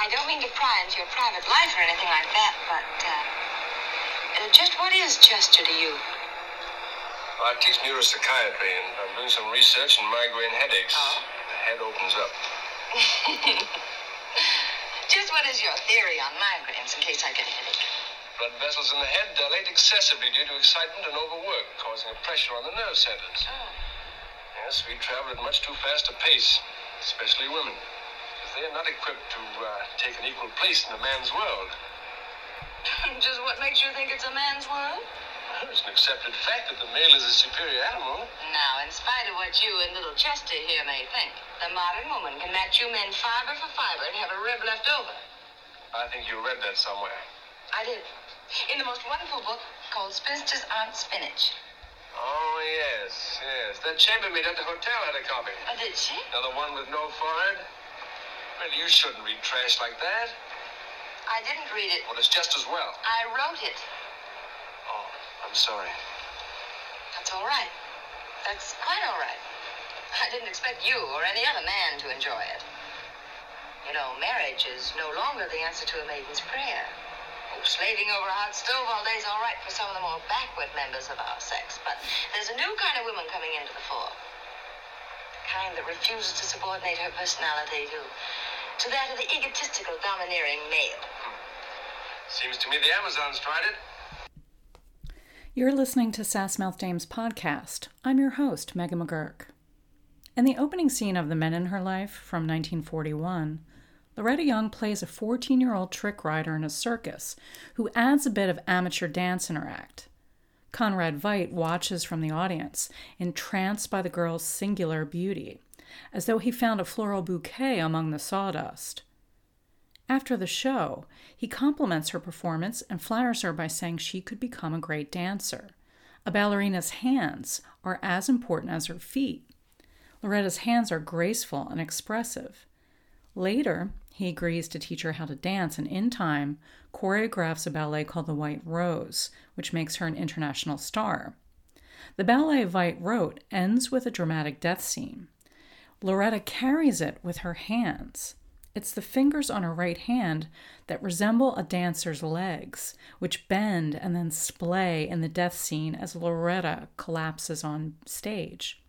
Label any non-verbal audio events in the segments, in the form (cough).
I don't mean to pry into your private life or anything like that, but uh, just what is Chester to you? Well, I teach neuropsychiatry, and I'm doing some research in migraine headaches. Oh? The head opens up. (laughs) Just what is your theory on migraines in case I get a headache? Blood vessels in the head dilate excessively due to excitement and overwork, causing a pressure on the nerve centers. Oh. Yes, we travel at much too fast a pace, especially women, because they are not equipped to uh, take an equal place in a man's world. (laughs) Just what makes you think it's a man's world? It's an accepted fact that the male is a superior animal. Now, in spite of what you and little Chester here may think, the modern woman can match you men fiber for fiber and have a rib left over. I think you read that somewhere. I did. In the most wonderful book called Spinsters Aren't Spinach. Oh, yes, yes. That chambermaid at the hotel had a copy. Oh, did she? Now, the one with no forehead? Well, you shouldn't read trash like that. I didn't read it. Well, it's just as well. I wrote it. Oh, I'm sorry. That's all right. That's quite all right. I didn't expect you or any other man to enjoy it. You know, marriage is no longer the answer to a maiden's prayer. Oh, slaving over a hot stove all day is all right for some of the more backward members of our sex, but there's a new kind of woman coming into the fore. The kind that refuses to subordinate her personality to, to that of the egotistical, domineering male. Seems to me the Amazons tried it. You're listening to Sassmouth Dames podcast. I'm your host, Megan McGurk. In the opening scene of The Men in Her Life from 1941, Loretta Young plays a 14 year old trick rider in a circus who adds a bit of amateur dance in her act. Conrad Veidt watches from the audience, entranced by the girl's singular beauty, as though he found a floral bouquet among the sawdust. After the show, he compliments her performance and flatters her by saying she could become a great dancer. A ballerina's hands are as important as her feet. Loretta's hands are graceful and expressive. Later, he agrees to teach her how to dance and, in time, choreographs a ballet called The White Rose, which makes her an international star. The ballet Veidt wrote ends with a dramatic death scene. Loretta carries it with her hands. It's the fingers on her right hand that resemble a dancer's legs, which bend and then splay in the death scene as Loretta collapses on stage.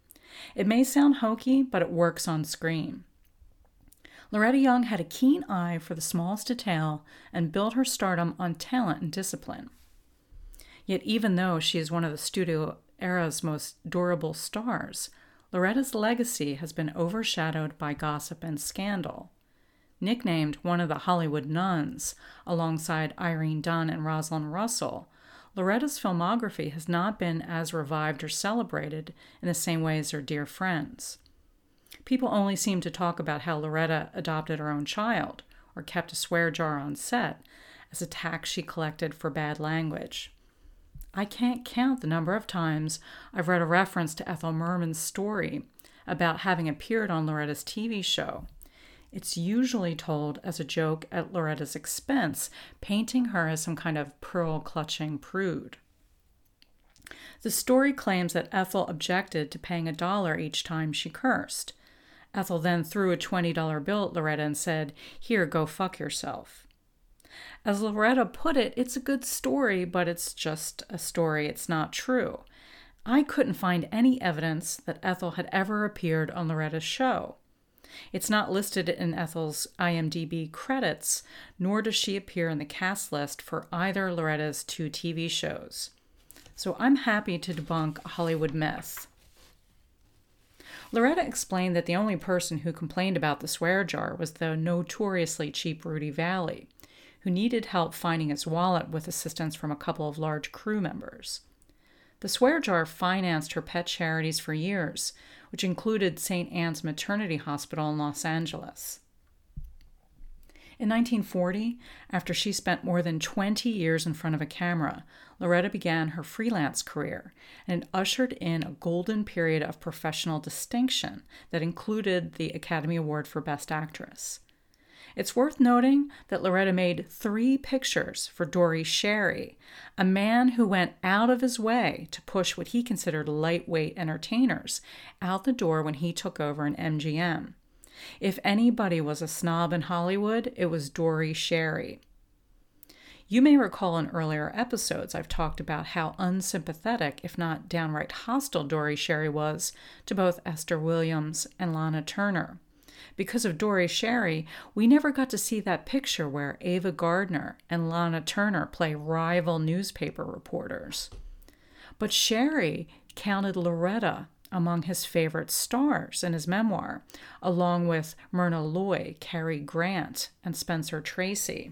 It may sound hokey, but it works on screen. Loretta Young had a keen eye for the smallest detail and built her stardom on talent and discipline. Yet, even though she is one of the studio era's most durable stars, Loretta's legacy has been overshadowed by gossip and scandal. Nicknamed one of the Hollywood nuns alongside Irene Dunne and Rosalind Russell, Loretta's filmography has not been as revived or celebrated in the same way as her dear friends. People only seem to talk about how Loretta adopted her own child or kept a swear jar on set as a tax she collected for bad language. I can't count the number of times I've read a reference to Ethel Merman's story about having appeared on Loretta's TV show. It's usually told as a joke at Loretta's expense, painting her as some kind of pearl clutching prude. The story claims that Ethel objected to paying a dollar each time she cursed. Ethel then threw a $20 bill at Loretta and said, Here, go fuck yourself. As Loretta put it, it's a good story, but it's just a story. It's not true. I couldn't find any evidence that Ethel had ever appeared on Loretta's show. It's not listed in Ethel's IMDb credits, nor does she appear in the cast list for either Loretta's two TV shows. So I'm happy to debunk a Hollywood myth. Loretta explained that the only person who complained about the swear jar was the notoriously cheap Rudy Vallee, who needed help finding his wallet with assistance from a couple of large crew members. The swear jar financed her pet charities for years, which included St. Anne's Maternity Hospital in Los Angeles. In 1940, after she spent more than 20 years in front of a camera, Loretta began her freelance career and ushered in a golden period of professional distinction that included the Academy Award for Best Actress. It's worth noting that Loretta made three pictures for Dore Schary, a man who went out of his way to push what he considered lightweight entertainers out the door when he took over an MGM. If anybody was a snob in Hollywood, it was Dore Schary. You may recall in earlier episodes I've talked about how unsympathetic, if not downright hostile, Dore Schary was to both Esther Williams and Lana Turner. Because of Dore Schary, we never got to see that picture where Ava Gardner and Lana Turner play rival newspaper reporters. But Schary counted Loretta among his favorite stars in his memoir, along with Myrna Loy, Cary Grant, and Spencer Tracy.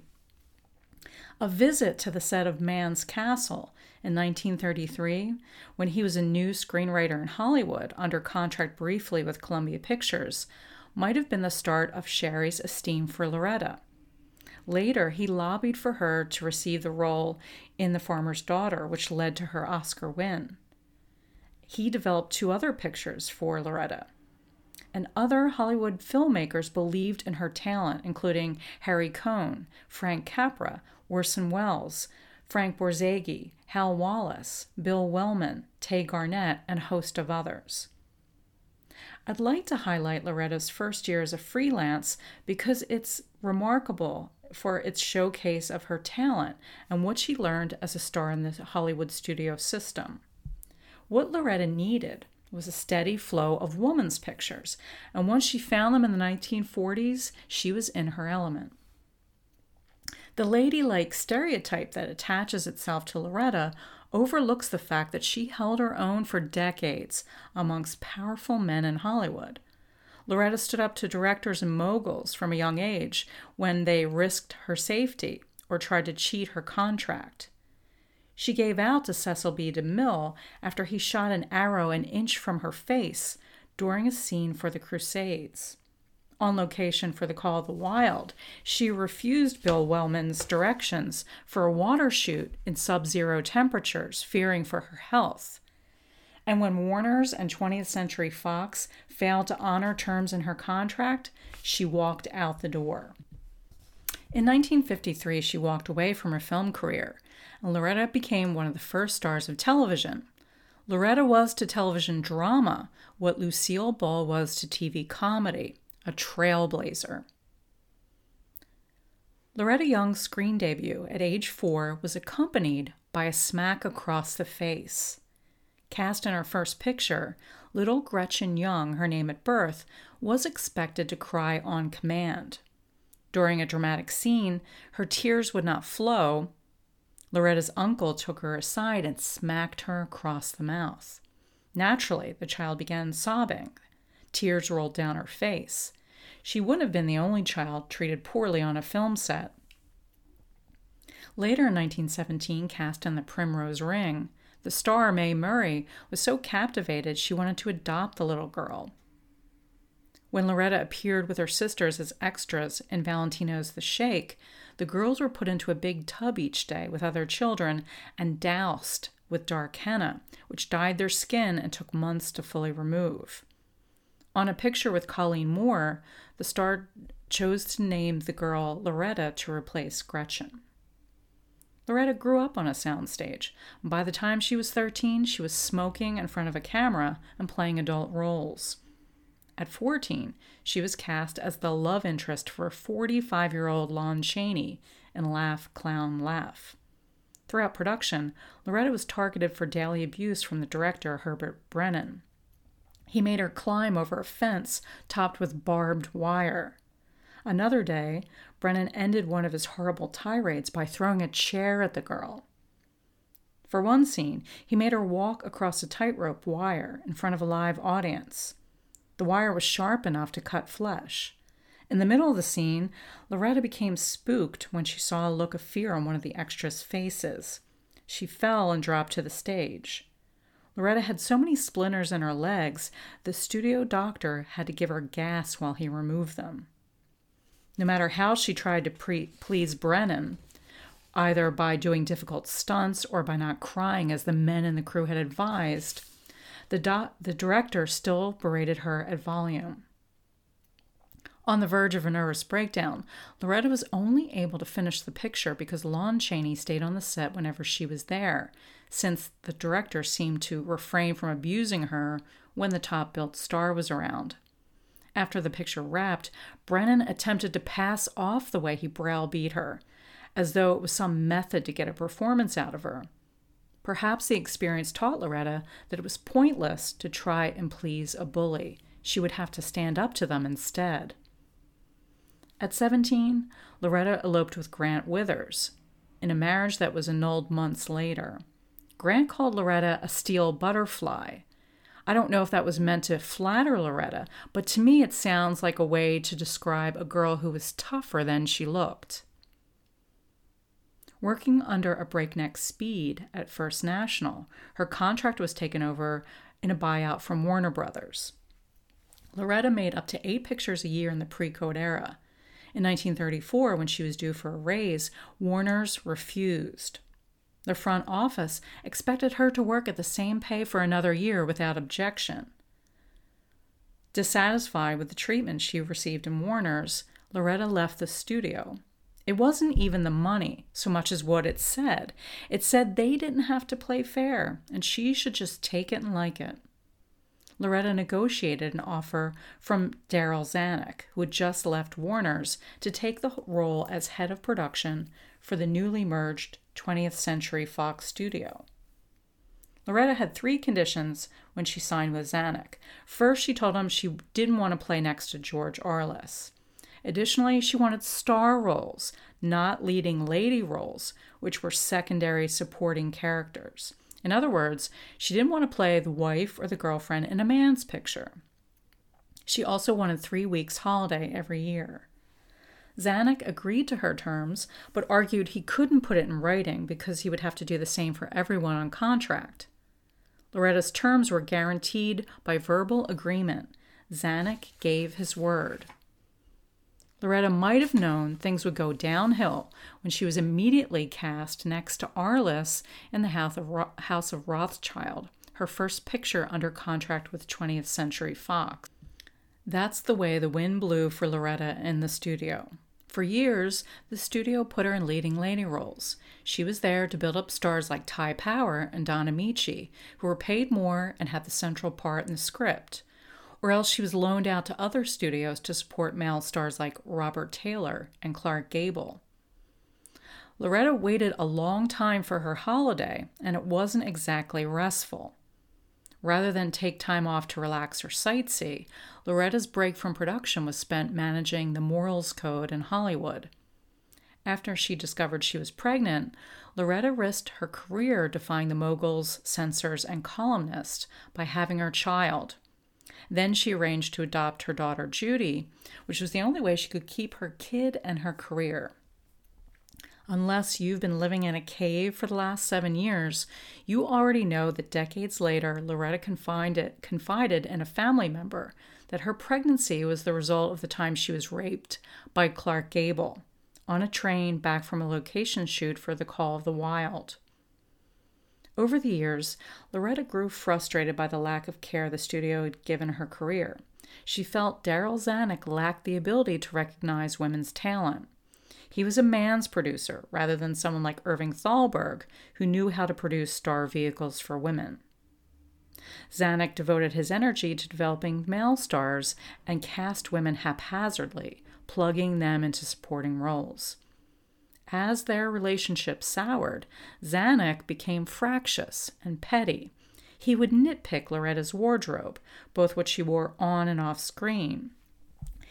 A visit to the set of Man's Castle in 1933, when he was a new screenwriter in Hollywood under contract briefly with Columbia Pictures, might have been the start of Schary's esteem for Loretta. Later, he lobbied for her to receive the role in The Farmer's Daughter, which led to her Oscar win he developed two other pictures for Loretta. And other Hollywood filmmakers believed in her talent, including Harry Cohn, Frank Capra, Orson Welles, Frank Borzage, Hal Wallis, Bill Wellman, Tay Garnett, and a host of others. I'd like to highlight Loretta's first year as a freelance because it's remarkable for its showcase of her talent and what she learned as a star in the Hollywood studio system. What Loretta needed was a steady flow of woman's pictures, and once she found them in the 1940s, she was in her element. The ladylike stereotype that attaches itself to Loretta overlooks the fact that she held her own for decades amongst powerful men in Hollywood. Loretta stood up to directors and moguls from a young age when they risked her safety or tried to cheat her contract. She gave out to Cecil B. DeMille after he shot an arrow an inch from her face during a scene for the Crusades. On location for The Call of the Wild, she refused Bill Wellman's directions for a water shoot in sub zero temperatures, fearing for her health. And when Warner's and 20th Century Fox failed to honor terms in her contract, she walked out the door. In 1953, she walked away from her film career and Loretta became one of the first stars of television. Loretta was to television drama what Lucille Ball was to TV comedy, a trailblazer. Loretta Young's screen debut at age four was accompanied by a smack across the face. Cast in her first picture, little Gretchen Young, her name at birth, was expected to cry on command. During a dramatic scene, her tears would not flow, Loretta's uncle took her aside and smacked her across the mouth. Naturally, the child began sobbing. Tears rolled down her face. She wouldn't have been the only child treated poorly on a film set. Later in 1917, cast in The Primrose Ring, the star, Mae Murray, was so captivated she wanted to adopt the little girl. When Loretta appeared with her sisters as extras in Valentino's The Sheik, the girls were put into a big tub each day with other children and doused with dark henna, which dyed their skin and took months to fully remove. On a picture with Colleen Moore, the star chose to name the girl Loretta to replace Gretchen. Loretta grew up on a soundstage. By the time she was 13, she was smoking in front of a camera and playing adult roles. At 14, she was cast as the love interest for 45 year old Lon Chaney in Laugh, Clown, Laugh. Throughout production, Loretta was targeted for daily abuse from the director, Herbert Brenon. He made her climb over a fence topped with barbed wire. Another day, Brenon ended one of his horrible tirades by throwing a chair at the girl. For one scene, he made her walk across a tightrope wire in front of a live audience. The wire was sharp enough to cut flesh. In the middle of the scene, Loretta became spooked when she saw a look of fear on one of the extras' faces. She fell and dropped to the stage. Loretta had so many splinters in her legs, the studio doctor had to give her gas while he removed them. No matter how she tried to pre- please Brenon, either by doing difficult stunts or by not crying as the men in the crew had advised, the, do- the director still berated her at volume. On the verge of a nervous breakdown, Loretta was only able to finish the picture because Lon Chaney stayed on the set whenever she was there, since the director seemed to refrain from abusing her when the top built star was around. After the picture wrapped, Brenon attempted to pass off the way he browbeat her, as though it was some method to get a performance out of her. Perhaps the experience taught Loretta that it was pointless to try and please a bully. She would have to stand up to them instead. At 17, Loretta eloped with Grant Withers in a marriage that was annulled months later. Grant called Loretta a steel butterfly. I don't know if that was meant to flatter Loretta, but to me it sounds like a way to describe a girl who was tougher than she looked. Working under a breakneck speed at First National, her contract was taken over in a buyout from Warner Brothers. Loretta made up to eight pictures a year in the pre code era. In 1934, when she was due for a raise, Warner's refused. The front office expected her to work at the same pay for another year without objection. Dissatisfied with the treatment she received in Warner's, Loretta left the studio. It wasn't even the money so much as what it said. It said they didn't have to play fair, and she should just take it and like it. Loretta negotiated an offer from Darryl Zanuck, who had just left Warner's, to take the role as head of production for the newly merged 20th Century Fox studio. Loretta had three conditions when she signed with Zanuck. First, she told him she didn't want to play next to George Arliss. Additionally, she wanted star roles, not leading lady roles, which were secondary supporting characters. In other words, she didn't want to play the wife or the girlfriend in a man's picture. She also wanted three weeks' holiday every year. Zanuck agreed to her terms, but argued he couldn't put it in writing because he would have to do the same for everyone on contract. Loretta's terms were guaranteed by verbal agreement. Zanuck gave his word. Loretta might have known things would go downhill when she was immediately cast next to Arliss in the House of, Rothschild, her first picture under contract with 20th Century Fox. That's the way the wind blew for Loretta in the studio. For years, the studio put her in leading lady roles. She was there to build up stars like Ty Power and Don Ameche, who were paid more and had the central part in the script or else she was loaned out to other studios to support male stars like Robert Taylor and Clark Gable. Loretta waited a long time for her holiday, and it wasn't exactly restful. Rather than take time off to relax or sightsee, Loretta's break from production was spent managing the morals code in Hollywood. After she discovered she was pregnant, Loretta risked her career defying the moguls, censors, and columnists by having her child, then she arranged to adopt her daughter Judy, which was the only way she could keep her kid and her career. Unless you've been living in a cave for the last seven years, you already know that decades later, Loretta confided, confided in a family member that her pregnancy was the result of the time she was raped by Clark Gable on a train back from a location shoot for The Call of the Wild. Over the years, Loretta grew frustrated by the lack of care the studio had given her career. She felt Darryl Zanuck lacked the ability to recognize women's talent. He was a man's producer rather than someone like Irving Thalberg, who knew how to produce star vehicles for women. Zanuck devoted his energy to developing male stars and cast women haphazardly, plugging them into supporting roles. As their relationship soured, Zanuck became fractious and petty. He would nitpick Loretta's wardrobe, both what she wore on and off screen.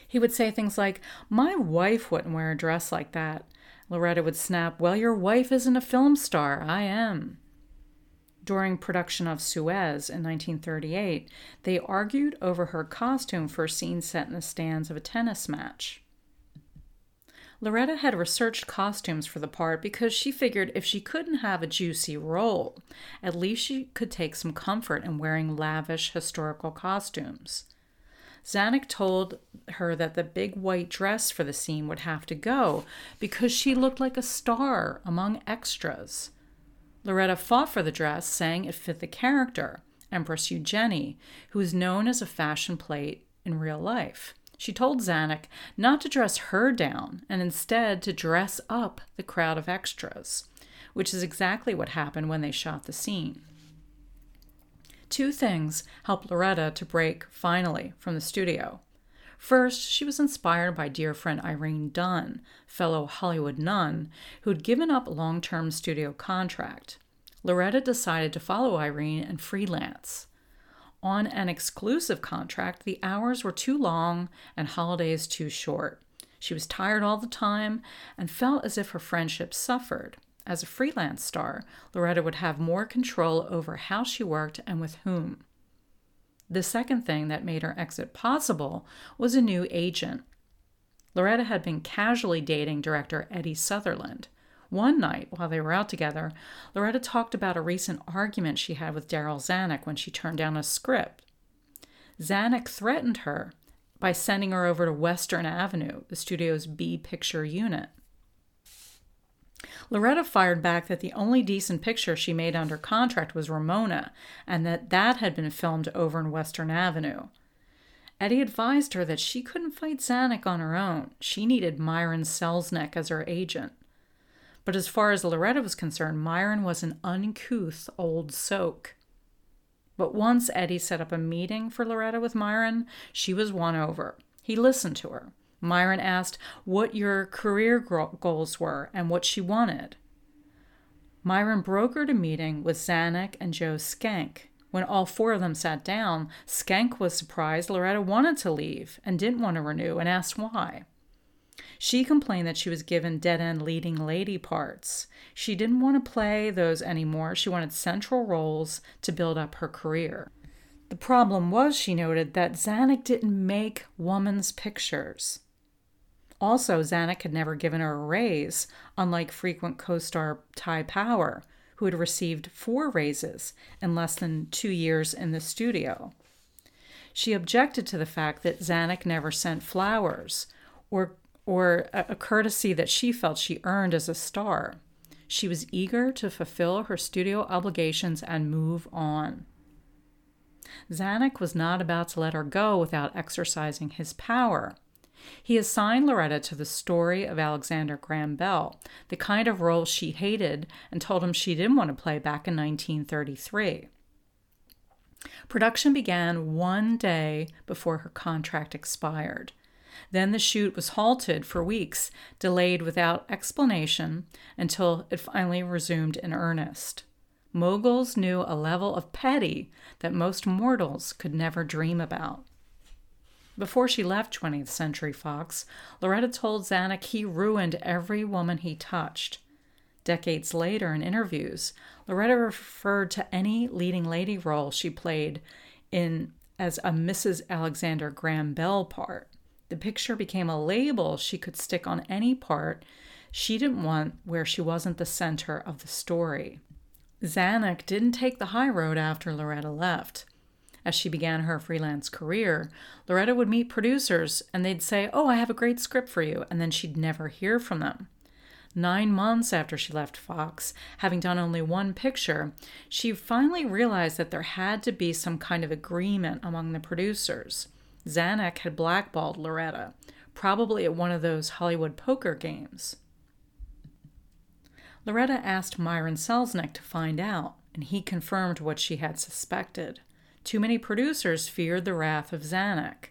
He would say things like, My wife wouldn't wear a dress like that. Loretta would snap, Well, your wife isn't a film star. I am. During production of Suez in 1938, they argued over her costume for a scene set in the stands of a tennis match. Loretta had researched costumes for the part because she figured if she couldn't have a juicy role, at least she could take some comfort in wearing lavish historical costumes. Zanuck told her that the big white dress for the scene would have to go because she looked like a star among extras. Loretta fought for the dress, saying it fit the character, Empress Eugenie, who is known as a fashion plate in real life. She told Zanuck not to dress her down and instead to dress up the crowd of extras, which is exactly what happened when they shot the scene. Two things helped Loretta to break finally from the studio. First, she was inspired by dear friend Irene Dunne, fellow Hollywood nun, who'd given up a long term studio contract. Loretta decided to follow Irene and freelance. On an exclusive contract, the hours were too long and holidays too short. She was tired all the time and felt as if her friendship suffered. As a freelance star, Loretta would have more control over how she worked and with whom. The second thing that made her exit possible was a new agent. Loretta had been casually dating director Eddie Sutherland. One night, while they were out together, Loretta talked about a recent argument she had with Darryl Zanuck when she turned down a script. Zanuck threatened her by sending her over to Western Avenue, the studio's B picture unit. Loretta fired back that the only decent picture she made under contract was Ramona, and that that had been filmed over in Western Avenue. Eddie advised her that she couldn't fight Zanuck on her own. She needed Myron Selznick as her agent. But as far as Loretta was concerned, Myron was an uncouth old soak. But once Eddie set up a meeting for Loretta with Myron, she was won over. He listened to her. Myron asked what your career goals were and what she wanted. Myron brokered a meeting with Zanuck and Joe Schenck. When all four of them sat down, Skank was surprised Loretta wanted to leave and didn't want to renew and asked why. She complained that she was given dead end leading lady parts. She didn't want to play those anymore. She wanted central roles to build up her career. The problem was, she noted, that Zanuck didn't make woman's pictures. Also, Zanuck had never given her a raise, unlike frequent co star Ty Power, who had received four raises in less than two years in the studio. She objected to the fact that Zanuck never sent flowers or, or a, courtesy that she felt she earned as a star. She was eager to fulfill her studio obligations and move on. Zanuck was not about to let her go without exercising his power. He assigned Loretta to the story of Alexander Graham Bell, the kind of role she hated and told him she didn't want to play back in 1933. Production began one day before her contract expired. Then the shoot was halted for weeks, delayed without explanation, until it finally resumed in earnest. Moguls knew a level of petty that most mortals could never dream about. Before she left 20th Century Fox, Loretta told Zanuck he ruined every woman he touched. Decades later, in interviews, Loretta referred to any leading lady role she played in as a Mrs. Alexander Graham Bell part. The picture became a label she could stick on any part she didn't want where she wasn't the center of the story. Zanuck didn't take the high road after Loretta left. As she began her freelance career, Loretta would meet producers and they'd say, Oh, I have a great script for you, and then she'd never hear from them. Nine months after she left Fox, having done only one picture, she finally realized that there had to be some kind of agreement among the producers. Zanuck had blackballed Loretta, probably at one of those Hollywood poker games. Loretta asked Myron Selznick to find out, and he confirmed what she had suspected. Too many producers feared the wrath of Zanuck.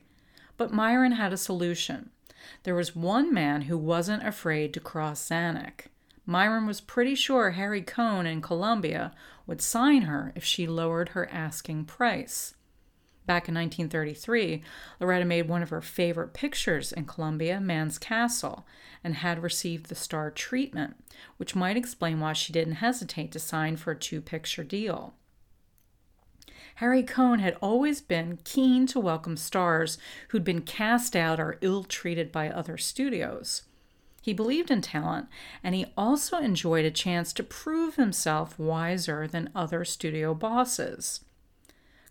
But Myron had a solution. There was one man who wasn't afraid to cross Zanuck. Myron was pretty sure Harry Cohn in Columbia would sign her if she lowered her asking price. Back in 1933, Loretta made one of her favorite pictures in Columbia, Man's Castle, and had received the star treatment, which might explain why she didn't hesitate to sign for a two picture deal. Harry Cohn had always been keen to welcome stars who'd been cast out or ill treated by other studios. He believed in talent, and he also enjoyed a chance to prove himself wiser than other studio bosses.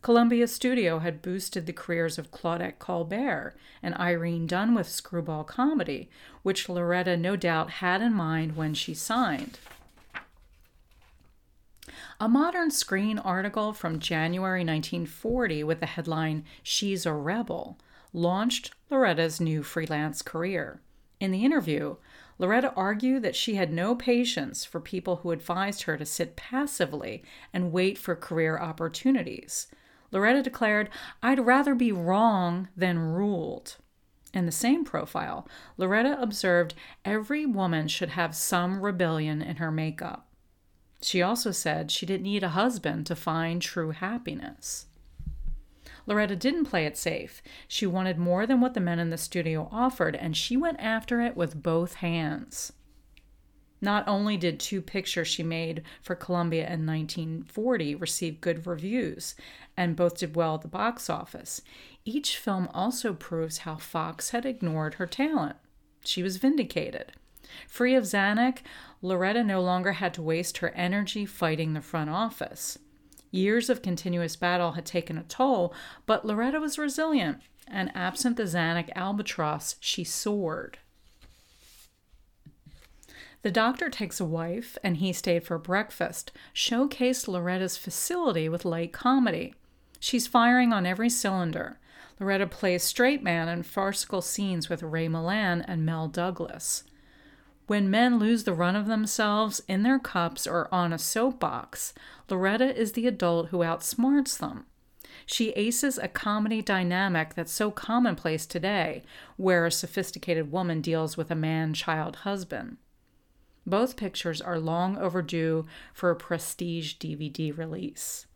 Columbia Studio had boosted the careers of Claudette Colbert and Irene Dunne with screwball comedy, which Loretta no doubt had in mind when she signed. A modern screen article from January 1940 with the headline, She's a Rebel, launched Loretta's new freelance career. In the interview, Loretta argued that she had no patience for people who advised her to sit passively and wait for career opportunities. Loretta declared, I'd rather be wrong than ruled. In the same profile, Loretta observed every woman should have some rebellion in her makeup. She also said she didn't need a husband to find true happiness. Loretta didn't play it safe. She wanted more than what the men in the studio offered, and she went after it with both hands. Not only did two pictures she made for Columbia in 1940 receive good reviews, and both did well at the box office, each film also proves how Fox had ignored her talent. She was vindicated. Free of Zanuck, Loretta no longer had to waste her energy fighting the front office. Years of continuous battle had taken a toll, but Loretta was resilient, and absent the Zanuck albatross, she soared. The Doctor Takes a Wife and He Stayed for Breakfast showcased Loretta's facility with light comedy. She's firing on every cylinder. Loretta plays straight man in farcical scenes with Ray Milland and Mel Douglas. When men lose the run of themselves in their cups or on a soapbox, Loretta is the adult who outsmarts them. She aces a comedy dynamic that's so commonplace today, where a sophisticated woman deals with a man child husband. Both pictures are long overdue for a prestige DVD release.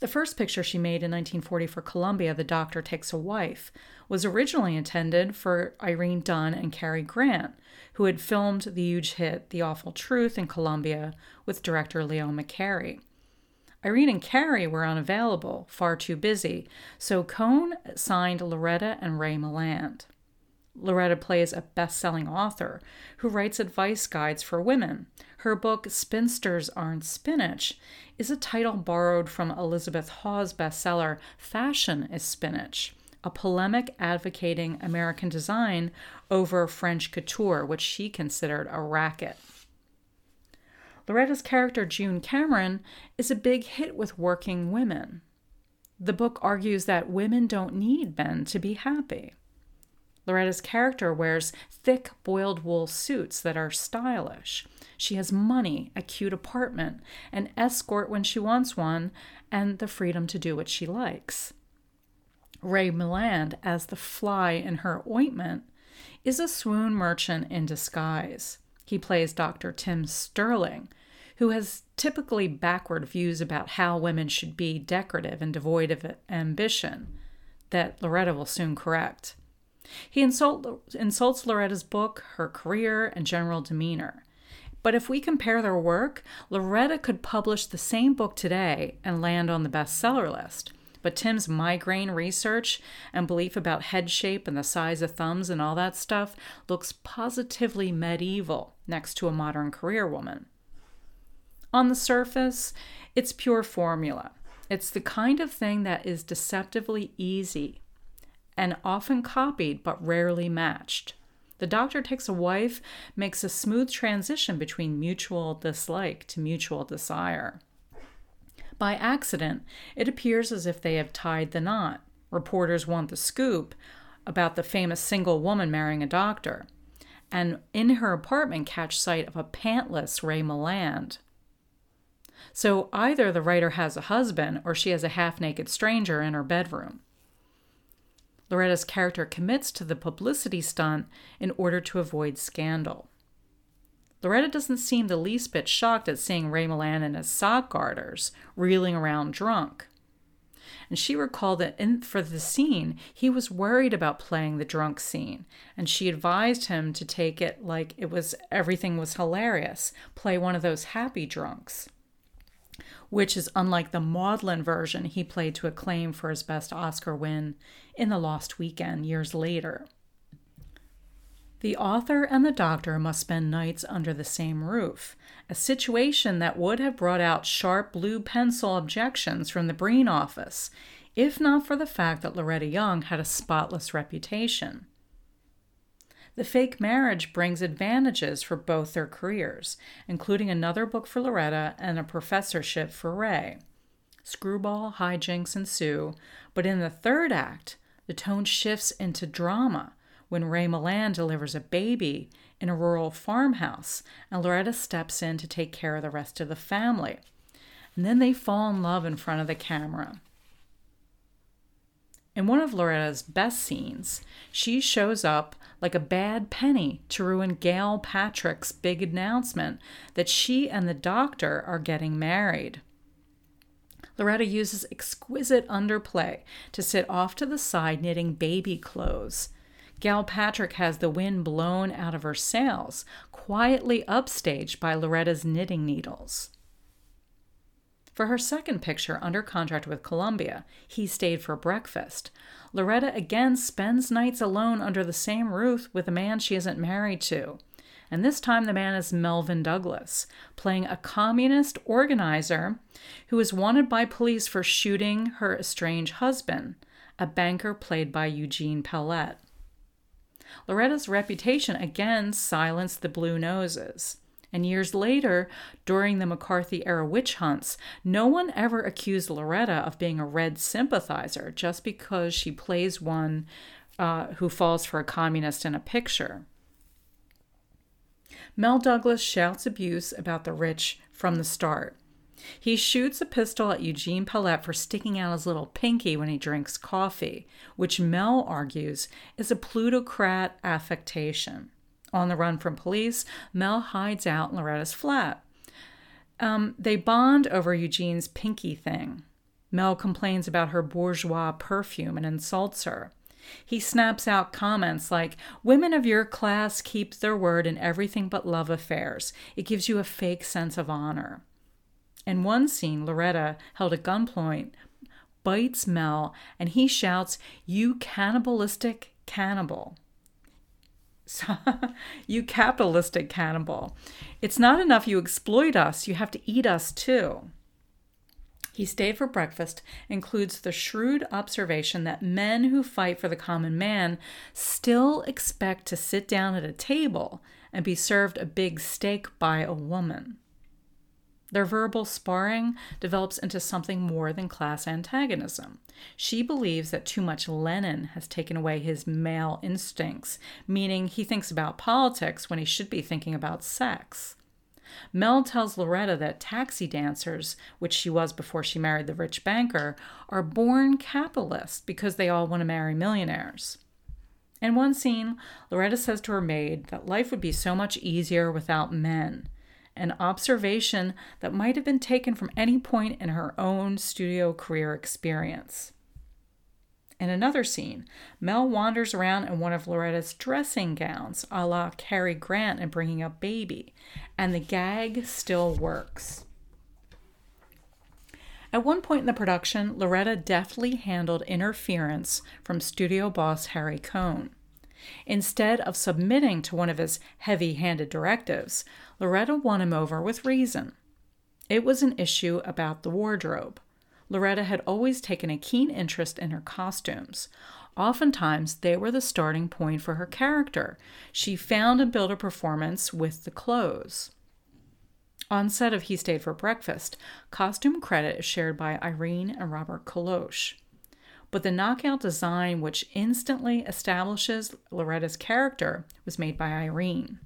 The first picture she made in 1940 for Columbia, The Doctor Takes a Wife, was originally intended for Irene Dunne and Cary Grant, who had filmed the huge hit The Awful Truth in Columbia with director Leo McCarey. Irene and Cary were unavailable, far too busy, so Cohn signed Loretta and Ray Milland. Loretta plays a best selling author who writes advice guides for women. Her book, Spinsters Aren't Spinach, is a title borrowed from Elizabeth Hawes' bestseller, Fashion is Spinach, a polemic advocating American design over French couture, which she considered a racket. Loretta's character, June Cameron, is a big hit with working women. The book argues that women don't need men to be happy. Loretta's character wears thick boiled wool suits that are stylish. She has money, a cute apartment, an escort when she wants one, and the freedom to do what she likes. Ray Milland, as the fly in her ointment, is a swoon merchant in disguise. He plays Dr. Tim Sterling, who has typically backward views about how women should be decorative and devoid of ambition, that Loretta will soon correct. He insult, insults Loretta's book, her career, and general demeanor. But if we compare their work, Loretta could publish the same book today and land on the bestseller list. But Tim's migraine research and belief about head shape and the size of thumbs and all that stuff looks positively medieval next to a modern career woman. On the surface, it's pure formula. It's the kind of thing that is deceptively easy and often copied but rarely matched. The Doctor Takes a Wife makes a smooth transition between mutual dislike to mutual desire. By accident, it appears as if they have tied the knot. Reporters want the scoop about the famous single woman marrying a doctor, and in her apartment catch sight of a pantless Ray Milland. So either the writer has a husband or she has a half naked stranger in her bedroom. Loretta's character commits to the publicity stunt in order to avoid scandal. Loretta doesn't seem the least bit shocked at seeing Ray Milland in his sock garters, reeling around drunk. And she recalled that in, for the scene, he was worried about playing the drunk scene, and she advised him to take it like it was everything was hilarious, play one of those happy drunks which is unlike the maudlin version he played to acclaim for his best Oscar win in The Lost Weekend years later. The author and the doctor must spend nights under the same roof, a situation that would have brought out sharp blue pencil objections from the Breen office, if not for the fact that Loretta Young had a spotless reputation. The fake marriage brings advantages for both their careers, including another book for Loretta and a professorship for Ray. Screwball, hijinks ensue, but in the third act, the tone shifts into drama when Ray Milland delivers a baby in a rural farmhouse and Loretta steps in to take care of the rest of the family. And then they fall in love in front of the camera. In one of Loretta's best scenes, she shows up like a bad penny to ruin Gail Patrick's big announcement that she and the doctor are getting married. Loretta uses exquisite underplay to sit off to the side knitting baby clothes. Gail Patrick has the wind blown out of her sails, quietly upstaged by Loretta's knitting needles. For her second picture under contract with Columbia, He Stayed for Breakfast, Loretta again spends nights alone under the same roof with a man she isn't married to. And this time the man is Melvyn Douglas, playing a communist organizer who is wanted by police for shooting her estranged husband, a banker played by Eugene Pallette. Loretta's reputation again silenced the Blue Noses. And years later, during the McCarthy era witch hunts, no one ever accused Loretta of being a Red sympathizer just because she plays one uh, who falls for a communist in a picture. Mel Douglas shouts abuse about the rich from the start. He shoots a pistol at Eugene Pallette for sticking out his little pinky when he drinks coffee, which Mel argues is a plutocrat affectation. On the run from police, Mel hides out in Loretta's flat. Um, they bond over Eugene's pinky thing. Mel complains about her bourgeois perfume and insults her. He snaps out comments like, Women of your class keep their word in everything but love affairs. It gives you a fake sense of honor. In one scene, Loretta, held at gunpoint, bites Mel and he shouts, You cannibalistic cannibal. (laughs) you capitalistic cannibal. It's not enough you exploit us, you have to eat us too. He stayed for breakfast includes the shrewd observation that men who fight for the common man still expect to sit down at a table and be served a big steak by a woman. Their verbal sparring develops into something more than class antagonism. She believes that too much Lenin has taken away his male instincts, meaning he thinks about politics when he should be thinking about sex. Mel tells Loretta that taxi dancers, which she was before she married the rich banker, are born capitalists because they all want to marry millionaires. In one scene, Loretta says to her maid that life would be so much easier without men an observation that might have been taken from any point in her own studio career experience. In another scene, Mel wanders around in one of Loretta's dressing gowns, a la Cary Grant in Bringing Up Baby, and the gag still works. At one point in the production, Loretta deftly handled interference from studio boss Harry Cohn. Instead of submitting to one of his heavy handed directives, Loretta won him over with reason. It was an issue about the wardrobe. Loretta had always taken a keen interest in her costumes. Oftentimes, they were the starting point for her character. She found and built a performance with the clothes. On set of He Stayed for Breakfast, costume credit is shared by Irene and Robert Kalloch but the knockout design which instantly establishes Loretta's character was made by Irene.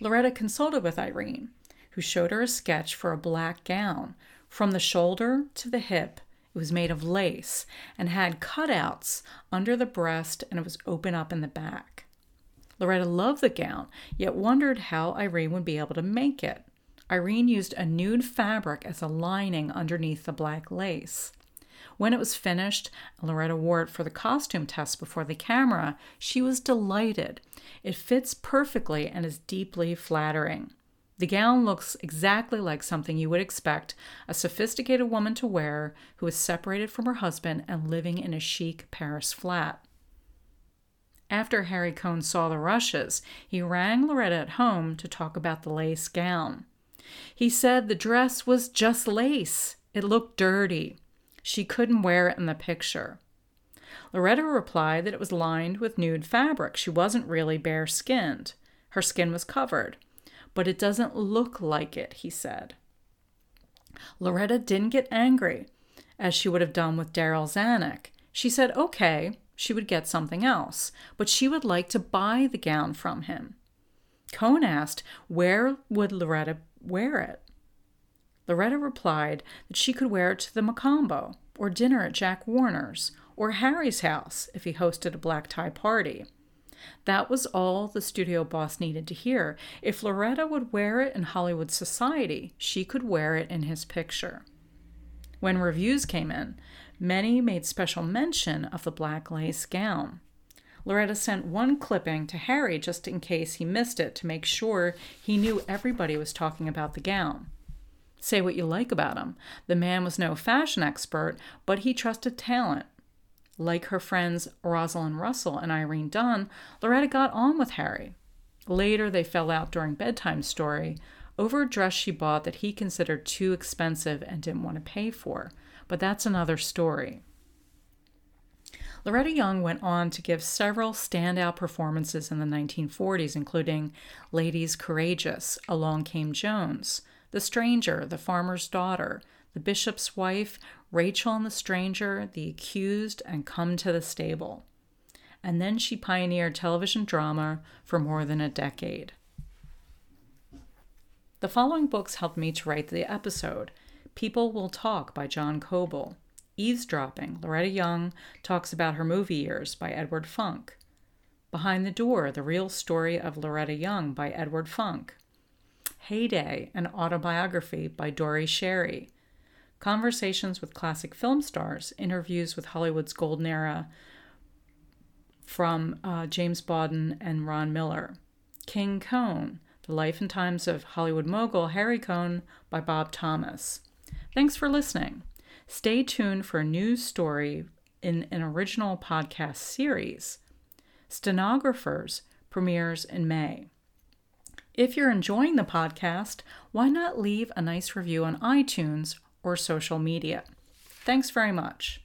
Loretta consulted with Irene, who showed her a sketch for a black gown. From the shoulder to the hip, it was made of lace and had cutouts under the breast and it was open up in the back. Loretta loved the gown, yet wondered how Irene would be able to make it. Irene used a nude fabric as a lining underneath the black lace. When it was finished, Loretta wore it for the costume test before the camera. She was delighted. It fits perfectly and is deeply flattering. The gown looks exactly like something you would expect a sophisticated woman to wear who is separated from her husband and living in a chic Paris flat. After Harry Cohn saw the rushes, he rang Loretta at home to talk about the lace gown. He said the dress was just lace. It looked dirty. She couldn't wear it in the picture. Loretta replied that it was lined with nude fabric. She wasn't really bare skinned. Her skin was covered. But it doesn't look like it, he said. Loretta didn't get angry, as she would have done with Darryl Zanuck. She said, okay, she would get something else, but she would like to buy the gown from him. Cohn asked, where would Loretta wear it? Loretta replied that she could wear it to the Mocambo, or dinner at Jack Warner's, or Harry's house if he hosted a black tie party. That was all the studio boss needed to hear. If Loretta would wear it in Hollywood society, she could wear it in his picture. When reviews came in, many made special mention of the black lace gown. Loretta sent one clipping to Harry just in case he missed it to make sure he knew everybody was talking about the gown. Say what you like about him. The man was no fashion expert, but he trusted talent. Like her friends Rosalind Russell and Irene Dunne, Loretta got on with Harry. Later, they fell out during bedtime story over a dress she bought that he considered too expensive and didn't want to pay for. But that's another story. Loretta Young went on to give several standout performances in the 1940s, including Ladies Courageous, Along Came Jones, The Stranger, The Farmer's Daughter, The Bishop's Wife, Rachel and the Stranger, The Accused, and Come to the Stable. And then she pioneered television drama for more than a decade. The following books helped me to write the episode People Will Talk by John Kobal, Eavesdropping, Loretta Young talks about her movie years by Edward Funk. Behind the Door, The Real Story of Loretta Young by Edward Funk. Heyday, an autobiography by Dore Schary. Conversations with Classic Film Stars, interviews with Hollywood's Golden Era from uh, James Bawden and Ron Miller. King Cohn, The Life and Times of Hollywood Mogul Harry Cohn by Bob Thomas. Thanks for listening. Stay tuned for a new story in an original podcast series. Stenographers premieres in May. If you're enjoying the podcast, why not leave a nice review on iTunes or social media? Thanks very much.